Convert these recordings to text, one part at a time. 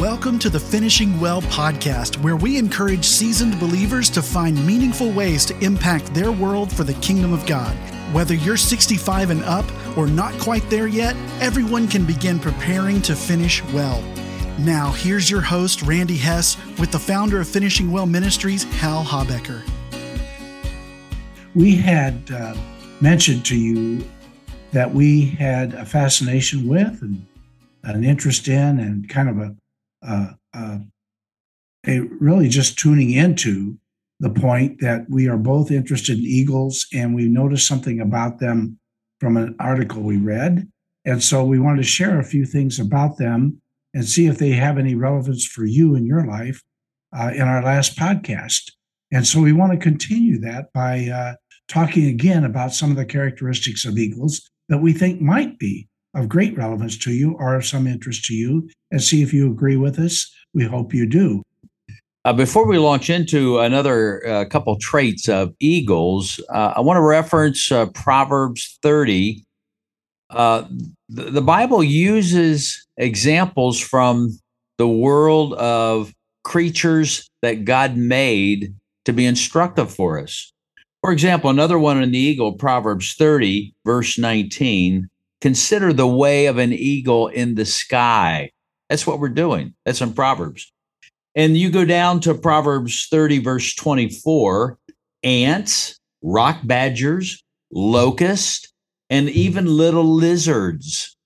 Welcome to the Finishing Well podcast, where we encourage seasoned believers to find meaningful ways to impact their world for the kingdom of God. Whether you're 65 and up or not quite there yet, everyone can begin preparing to finish well. Now, here's your host, Randy Hess, with the founder of Finishing Well Ministries, Hal Habecker. We had uh, mentioned to you that we had a fascination with and an interest in and kind of a, uh, uh, a really just tuning into the point that we are both interested in eagles and we noticed something about them from an article we read. And so we wanted to share a few things about them and see if they have any relevance for you in your life uh, in our last podcast. And so we want to continue that by uh, talking again about some of the characteristics of eagles that we think might be of great relevance to you or of some interest to you and see if you agree with us. We hope you do. Uh, before we launch into another uh, couple traits of eagles, uh, I want to reference uh, Proverbs 30. Uh, the, the Bible uses examples from the world of creatures that God made to be instructive for us. For example, another one in the eagle, Proverbs 30, verse 19 consider the way of an eagle in the sky. That's what we're doing. That's in Proverbs. And you go down to Proverbs 30, verse 24 ants, rock badgers, locusts, and even little lizards.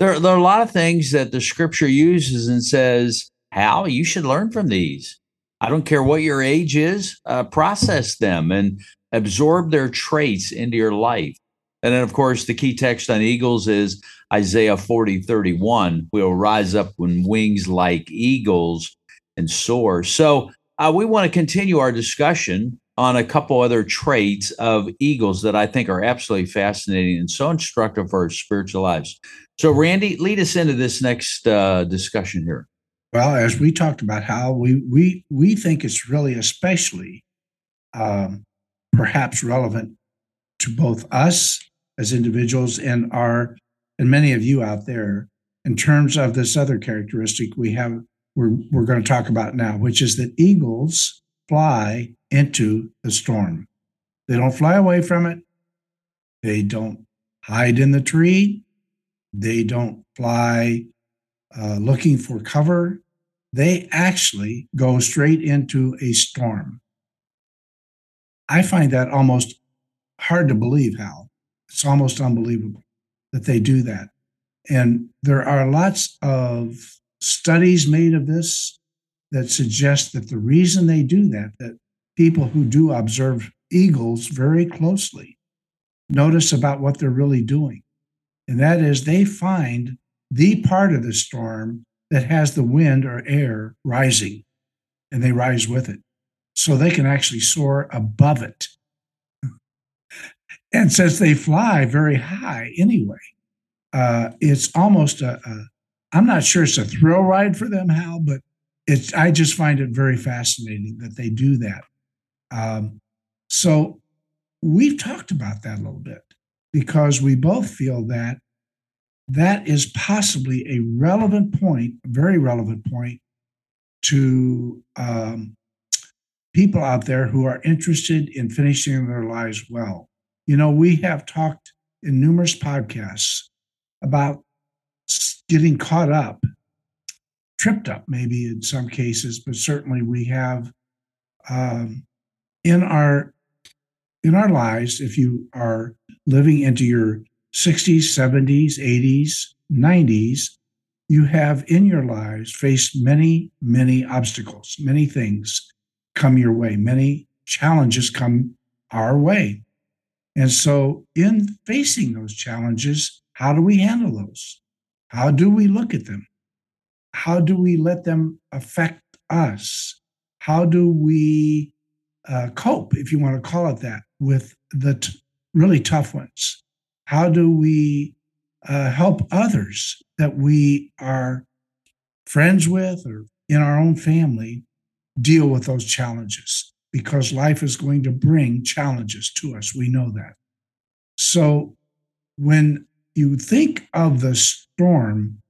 There, there are a lot of things that the scripture uses and says, How you should learn from these. I don't care what your age is, uh, process them and absorb their traits into your life. And then, of course, the key text on eagles is Isaiah 40, 31. We'll rise up with wings like eagles and soar. So uh, we want to continue our discussion on a couple other traits of eagles that I think are absolutely fascinating and so instructive for our spiritual lives. So, Randy, lead us into this next uh, discussion here. Well, as we talked about how we we we think it's really especially um, perhaps relevant to both us as individuals and are and many of you out there in terms of this other characteristic we have we're, we're going to talk about now which is that eagles fly into the storm. They don't fly away from it. They don't hide in the tree. They don't fly uh, looking for cover. They actually go straight into a storm. I find that almost hard to believe hal it's almost unbelievable that they do that. And there are lots of studies made of this that suggest that the reason they do that, that people who do observe eagles very closely notice about what they're really doing. And that is they find the part of the storm that has the wind or air rising, and they rise with it. So they can actually soar above it and since they fly very high anyway, uh, it's almost a, a. I'm not sure it's a thrill ride for them, Hal, but it's. I just find it very fascinating that they do that. Um, so we've talked about that a little bit because we both feel that that is possibly a relevant point, a very relevant point to um, people out there who are interested in finishing their lives well. You know, we have talked in numerous podcasts about getting caught up, tripped up, maybe in some cases, but certainly we have um, in our in our lives. If you are living into your 60s, 70s, 80s, 90s, you have in your lives faced many, many obstacles, many things come your way, many challenges come our way. And so, in facing those challenges, how do we handle those? How do we look at them? How do we let them affect us? How do we uh, cope, if you want to call it that, with the t- really tough ones? How do we uh, help others that we are friends with or in our own family deal with those challenges? Because life is going to bring challenges to us. We know that. So when you think of the storm,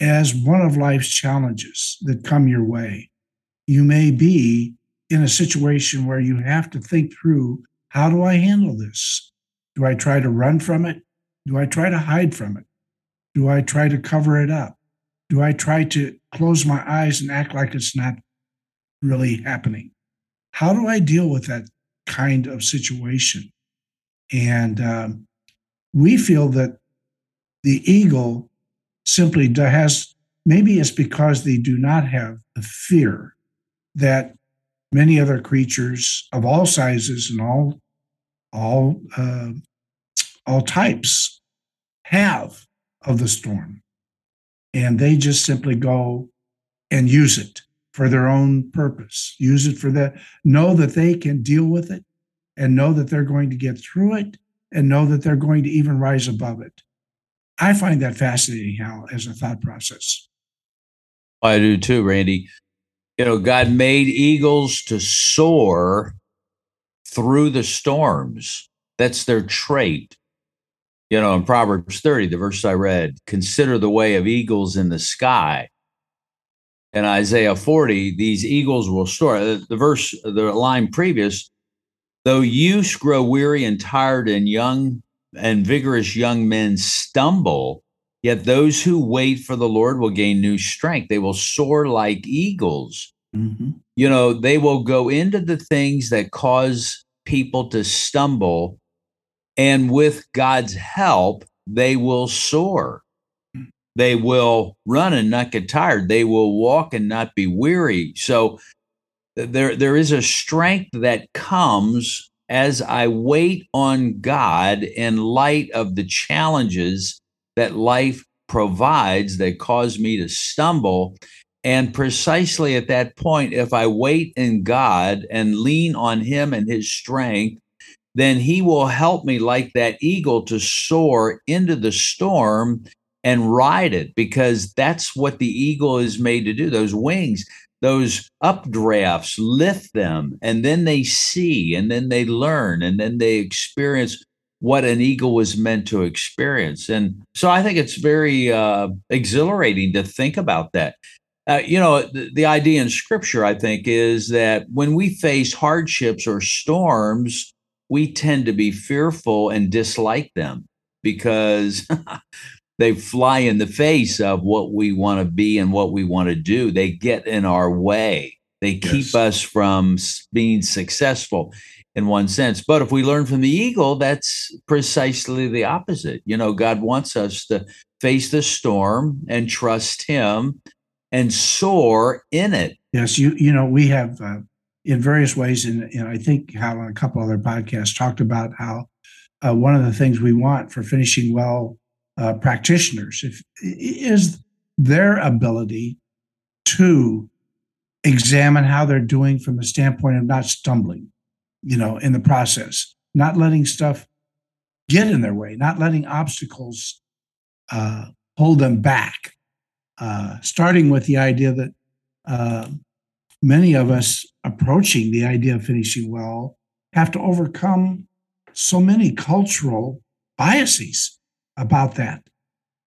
as one of life's challenges that come your way. You may be in a situation where you have to think through how do I handle this? Do I try to run from it? Do I try to hide from it? Do I try to cover it up? Do I try to close my eyes and act like it's not really happening? How do I deal with that kind of situation? And um, we feel that the eagle simply has, maybe it's because they do not have the fear that many other creatures of all sizes and all all uh, all types have of the storm and they just simply go and use it for their own purpose. Use it for that. Know that they can deal with it and know that they're going to get through it and know that they're going to even rise above it. I find that fascinating hal as a thought process. I do too randy. You know god made eagles to soar through the storms. That's their trait. You know, in Proverbs 30, the verse I read, consider the way of eagles in the sky. In Isaiah 40, these eagles will soar. The, verse, the line previous, though youths grow weary and tired and young and vigorous young men stumble, yet those who wait for the Lord will gain new strength. They will soar like eagles. Mm-hmm. You know, they will go into the things that cause people to stumble and with God's help, they will soar. They will run and not get tired. They will walk and not be weary. So there, there is a strength that comes as I wait on God in light of the challenges that life provides that cause me to stumble. And precisely at that point, if I wait in God and lean on Him and His strength, then he will help me like that eagle to soar into the storm and ride it because that's what the eagle is made to do. Those wings, those updrafts lift them and then they see and then they learn and then they experience what an eagle was meant to experience. And so I think it's very uh, exhilarating to think about that. Uh, you know, the, the idea in scripture, I think, is that when we face hardships or storms, we tend to be fearful and dislike them because they fly in the face of what we want to be and what we want to do. They get in our way. They keep yes. us from being successful in one sense. But if we learn from the eagle, that's precisely the opposite. You know, God wants us to face the storm and trust Him and soar in it. Yes, you you know we have uh, in various ways. And, and I think Hal on a couple other podcasts talked about how uh, one of the things we want for finishing well uh, practitioners if, is their ability to examine how they're doing from the standpoint of not stumbling, you know, in the process, not letting stuff get in their way, not letting obstacles uh, hold them back. Uh, starting with the idea that uh, many of us approaching the idea of finishing well have to overcome so many cultural biases about that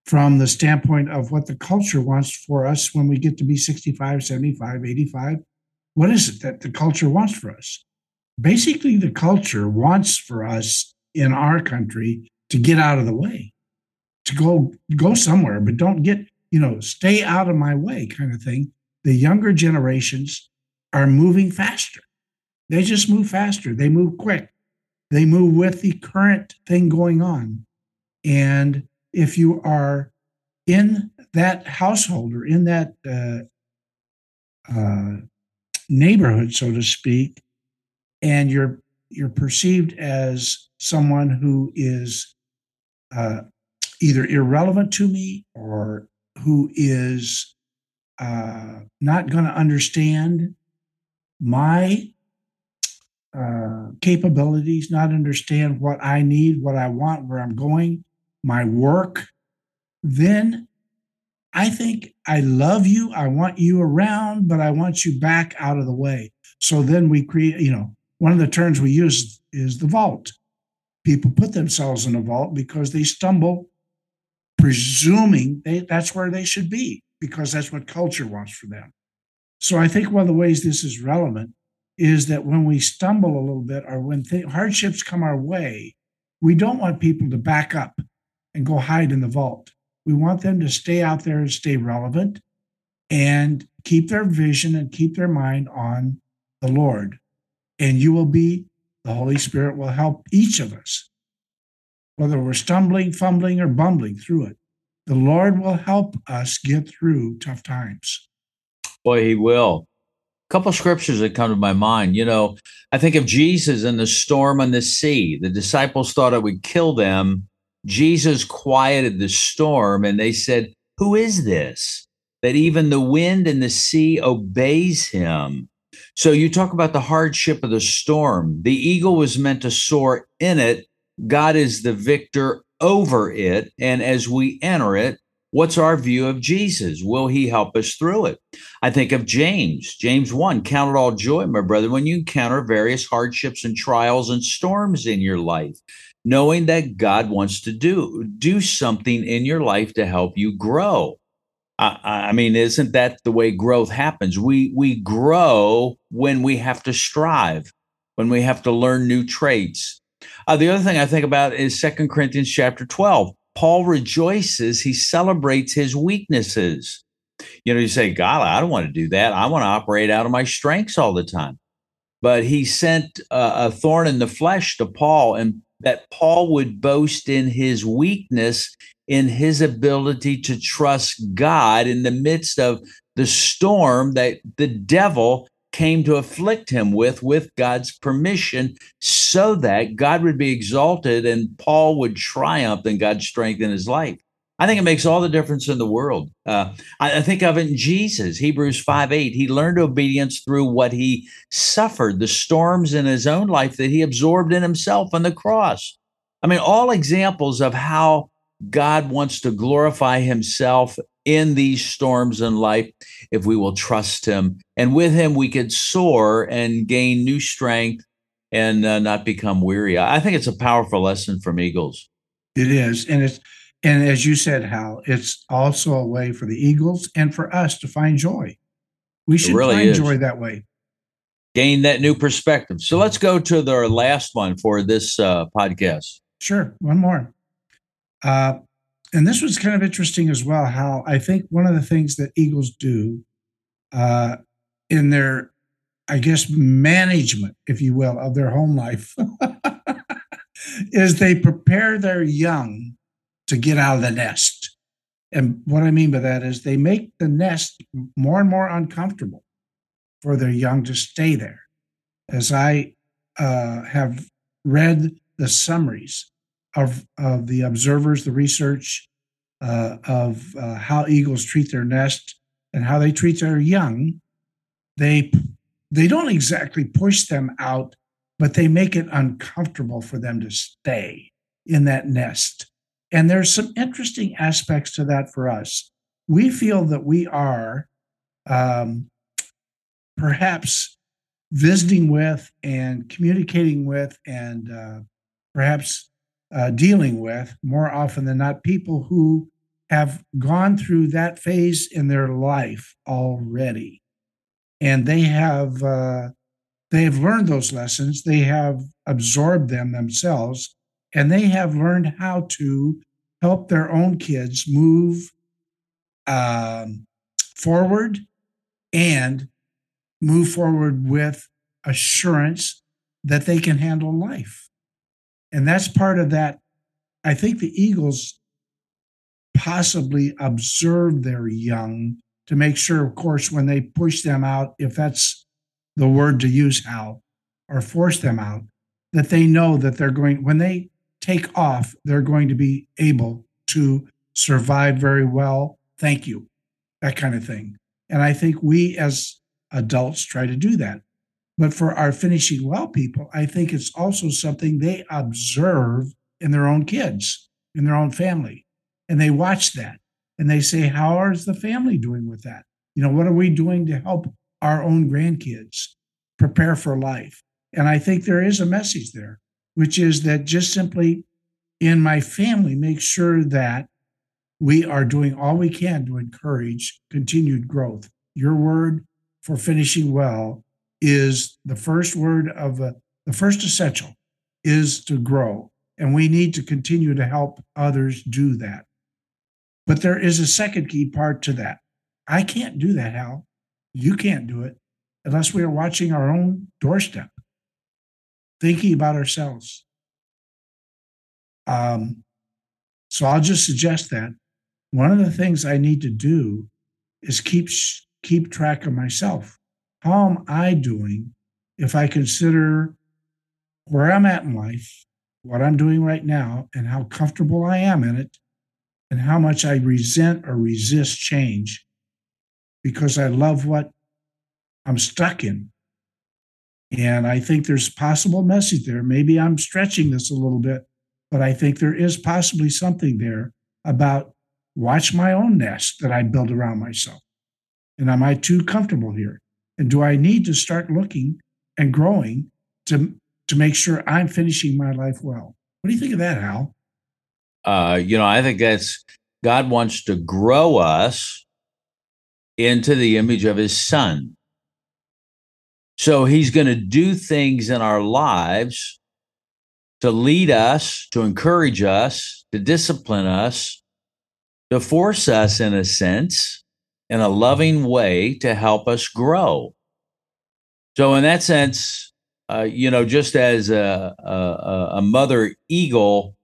from the standpoint of what the culture wants for us when we get to be 65, 75, 85. What is it that the culture wants for us? Basically, the culture wants for us in our country to get out of the way, to go go somewhere, but don't get, you know, stay out of my way kind of thing the younger generations are moving faster. They just move faster. They move quick. They move with the current thing going on. And if you are in that household or in that uh, uh, neighborhood, so to speak, and you're you're perceived as someone who is uh, either irrelevant to me or who is uh, not going to understand my uh, capabilities, not understand what I need, what I want, where I'm going, my work, then I think I love you. I want you around, but I want you back out of the way. So then we create, you know, one of the terms we use is the vault. People put themselves in a vault because they stumble presuming they, that's where they should be because that's what culture wants for them. So I think one of the ways this is relevant is that when we stumble a little bit or when th- hardships come our way, we don't want people to back up and go hide in the vault. We want them to stay out there and stay relevant and keep their vision and keep their mind on the Lord. And you will be, the Holy Spirit will help each of us, whether we're stumbling, fumbling, or bumbling through it. The Lord will help us get through tough times. Boy, He will. A couple scriptures that come to my mind. You know, I think of Jesus in the storm on the sea. The disciples thought it would kill them. Jesus quieted the storm, and they said, Who is this? That even the wind and the sea obeys him. So you talk about the hardship of the storm. The eagle was meant to soar in it. God is the victor over it. And as we enter it, what's our view of Jesus? Will he help us through it? I think of James, James 1 Count it all joy, my brother, when you encounter various hardships and trials and storms in your life, knowing that God wants to do, do something in your life to help you grow. I, I mean, isn't that the way growth happens? We we grow when we have to strive, when we have to learn new traits. Uh, the other thing I think about is Second Corinthians chapter 12. Paul rejoices, he celebrates his weaknesses. You know, you say, God, I don't want to do that. I want to operate out of my strengths all the time. But he sent a thorn in the flesh to Paul, and that Paul would boast in his weakness in his ability to trust God in the midst of the storm that the devil came to afflict him with, with God's permission, so that God would be exalted and Paul would triumph in God's strength in his life. I think it makes all the difference in the world. Uh, I, I, think of it in Jesus, Hebrews 5 8. He learned obedience through what he suffered, the storms in his own life that he absorbed in himself on the cross. I mean, all examples of how God wants to glorify himself in these storms in life if we will trust him. And with him, we could soar and gain new strength and uh, not become weary. I think it's a powerful lesson from Eagles. It is. And it's, and as you said, Hal, it's also a way for the Eagles and for us to find joy. We should really find is. joy that way. Gain that new perspective. So let's go to the last one for this uh, podcast. Sure. One more. Uh, and this was kind of interesting as well. Hal I think one of the things that Eagles do uh, in their, I guess, management, if you will, of their home life, is they prepare their young to get out of the nest. And what I mean by that is they make the nest more and more uncomfortable for their young to stay there. As I uh, have read the summaries of, of the observers, the research uh, of uh, how eagles treat their nest and how they treat their young, they they don't exactly push them out, but they make it uncomfortable for them to stay in that nest. And there's some interesting aspects to that for us. We feel that we are um, perhaps visiting with and communicating with and uh, perhaps uh, dealing with more often than not people who have gone through that phase in their life already. And they have uh, they have learned those lessons. They have absorbed them themselves and they have learned how to help their own kids move um, forward and move forward with assurance that they can handle life and that's part of that. I think the Eagles possibly observe their young to make sure, of course, when they push them out, if that's the word to use, Hal, or force them out, that they know that they're going, when they take off, they're going to be able to survive very well. Thank you. That kind of thing. And I think we as adults try to do that. But for our finishing well people, I think it's also something they observe in their own kids, in their own family. And they watch that and they say, How is the family doing with that? You know, what are we doing to help our own grandkids prepare for life? And I think there is a message there, which is that just simply in my family, make sure that we are doing all we can to encourage continued growth. Your word for finishing well is the first word of the, the first essential is to grow. And we need to continue to help others do that. But there is a second key part to that. I can't do that, Hal. You can't do it unless we are watching our own doorstep, thinking about ourselves. Um, so I'll just suggest that one of the things I need to do is keep keep track of myself. How am I doing if I consider where I'm at in life, what I'm doing right now, and how comfortable I am in it, and how much I resent or resist change because I love what I'm stuck in. And I think there's possible message there. Maybe I'm stretching this a little bit, but I think there is possibly something there about watch my own nest that I build around myself. And am I too comfortable here? And do I need to start looking and growing to to make sure I'm finishing my life well? What do you think of that, Hal? Uh, you know, I think that's God wants to grow us into the image of his son. So he's going to do things in our lives to lead us, to encourage us, to discipline us, to force us, in a sense, in a loving way to help us grow. So, in that sense, uh, you know, just as a, a, a mother eagle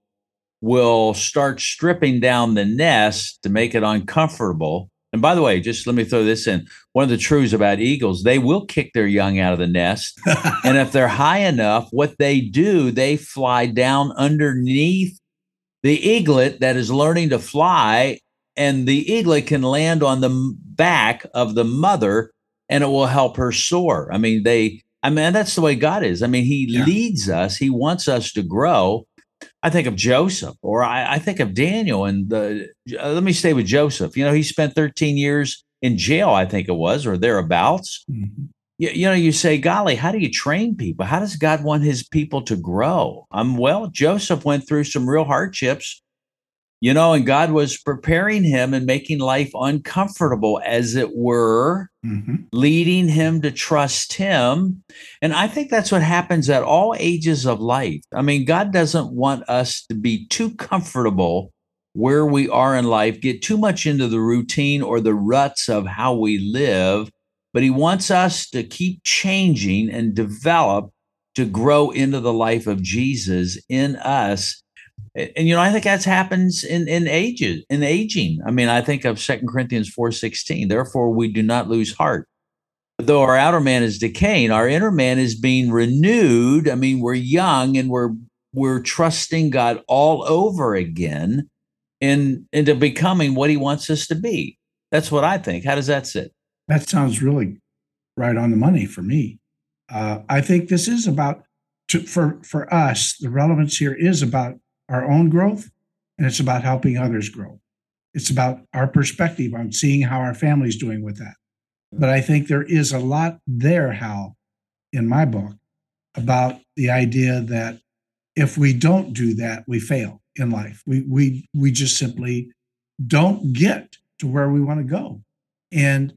will start stripping down the nest to make it uncomfortable. And by the way, just let me throw this in. One of the truths about eagles, they will kick their young out of the nest. and if they're high enough, what they do, they fly down underneath the eaglet that is learning to fly, and the eaglet can land on the back of the mother and it will help her soar. I mean, they, I mean, that's the way God is. I mean, He yeah. leads us, He wants us to grow. I think of Joseph, or I, I think of Daniel, and the. Uh, let me stay with Joseph. You know, he spent 13 years in jail, I think it was, or thereabouts. Mm-hmm you, you know, you say, golly, how do you train people? How does God want his people to grow? Um, well, Joseph went through some real hardships, you know, and God was preparing him and making life uncomfortable, as it were, mm-hmm. leading him to trust him. And I think that's what happens at all ages of life. I mean, God doesn't want us to be too comfortable where we are in life, get too much into the routine or the ruts of how we live but he wants us to keep changing and develop to grow into the life of Jesus in us. And, you know, I think that happens in in ages in aging. I mean, I think of Second Corinthians four sixteen. Therefore, we do not lose heart. Though our outer man is decaying, our inner man is being renewed. I mean, we're young and we're we're trusting God all over again in into becoming what He wants us to be. That's what I think. How does that sit? That sounds really right on the money for me. Uh, I think this is about to, for for us. The relevance here is about our own growth, and it's about helping others grow. It's about our perspective on seeing how our family's doing with that. But I think there is a lot there, Hal, in my book, about the idea that if we don't do that, we fail in life. We we we just simply don't get to where we want to go. And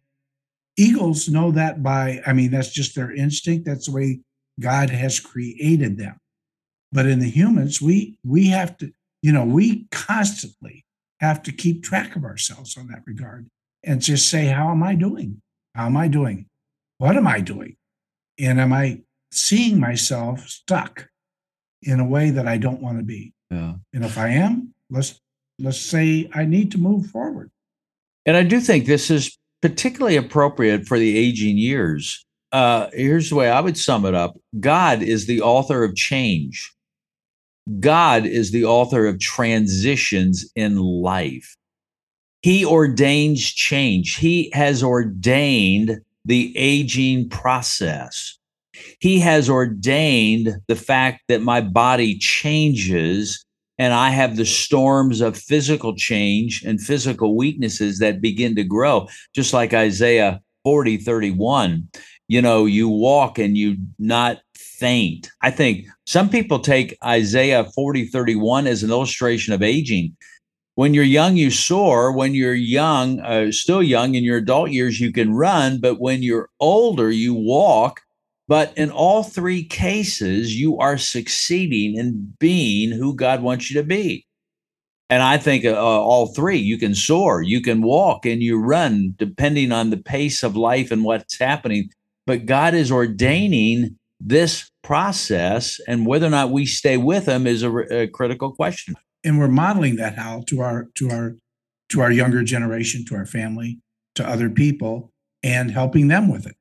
eagles know that by, I mean, that's just their instinct. That's the way God has created them. But in the humans, we we have to, you know, we constantly have to keep track of ourselves on that regard and just say, how am I doing? How am I doing? What am I doing? And am I seeing myself stuck in a way that I don't want to be? Yeah. And if I am, let's let's say I need to move forward. And I do think this is particularly appropriate for the aging years. Uh, here's the way I would sum it up God is the author of change, God is the author of transitions in life. He ordains change, He has ordained the aging process. He has ordained the fact that my body changes and I have the storms of physical change and physical weaknesses that begin to grow, just like Isaiah 40, 31. You know, you walk and you not faint. I think some people take Isaiah 40, 31 as an illustration of aging. when you're young, you soar. When you're young, uh, still young in your adult years, you can run. But when you're older, you walk. But in all three cases, you are succeeding in being who God wants you to be. And I think uh, all three you can soar, you can walk, and you run, depending on the pace of life and what's happening. But God is ordaining this process, and whether or not we stay with them is a, a critical question. And we're modeling that how to our to our to our younger generation to our family to other people and helping them with it.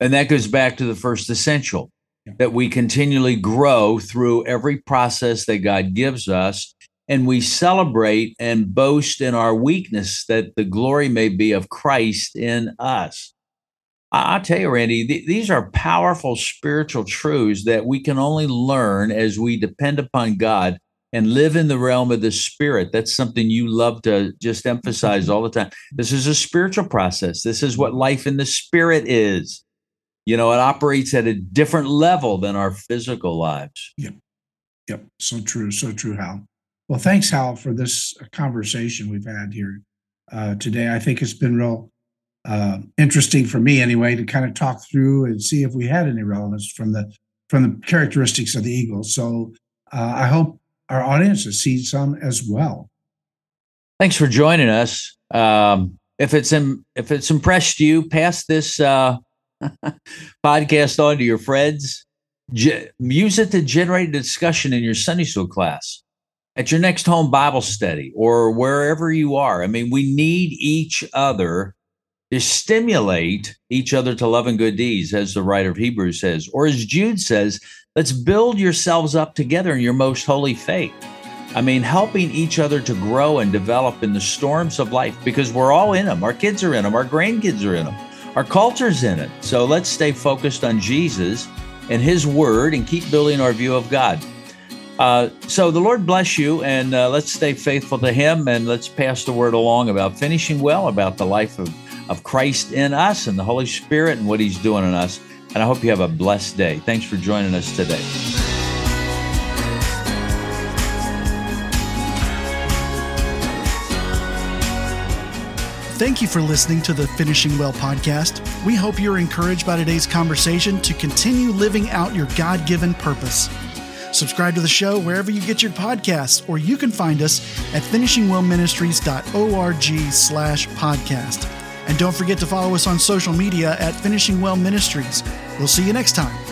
And that goes back to the first essential yeah. that we continually grow through every process that god gives us and we celebrate and boast in our weakness that the glory may be of christ in us I, tell you, Randy, th- these are powerful spiritual truths that we can only learn as we depend upon God and live in the realm of the spirit. That's something you love to just emphasize all the time. This is a spiritual process. This is what life in the spirit is. You know, it operates at a different level than our physical lives. Yep. Yep. So true. So true, Hal. Well, thanks, Hal, for this conversation we've had here uh, today. I think it's been real uh, interesting for me, anyway, to kind of talk through and see if we had any relevance from the from the characteristics of the eagle. So uh, I hope our audience has seen some as well. Thanks for joining us. Um, if it's in, if it's impressed you, pass this uh, podcast on to your friends. Ge- use it to generate a discussion in your Sunday school class, at your next home Bible study, or wherever you are. I mean, we need each other to stimulate each other to love and good deeds, as the writer of Hebrews says, or as Jude says, Let's build yourselves up together in your most holy faith. I mean, helping each other to grow and develop in the storms of life because we're all in them. Our kids are in them, our grandkids are in them, our culture's in it. So let's stay focused on Jesus and His Word and keep building our view of God. Uh, so the Lord bless you, and uh, let's stay faithful to Him, and let's pass the word along about finishing well, about the life of, of Christ in us and the Holy Spirit and what He's doing in us and I hope you have a blessed day. Thanks for joining us today. Thank you for listening to the Finishing Well podcast. We hope you're encouraged by today's conversation to continue living out your God given purpose. Subscribe to the show wherever you get your podcasts, or you can find us at finishingwellministries.org slash podcast. And don't forget to follow us on social media at Finishing Well Ministries. We'll see you next time.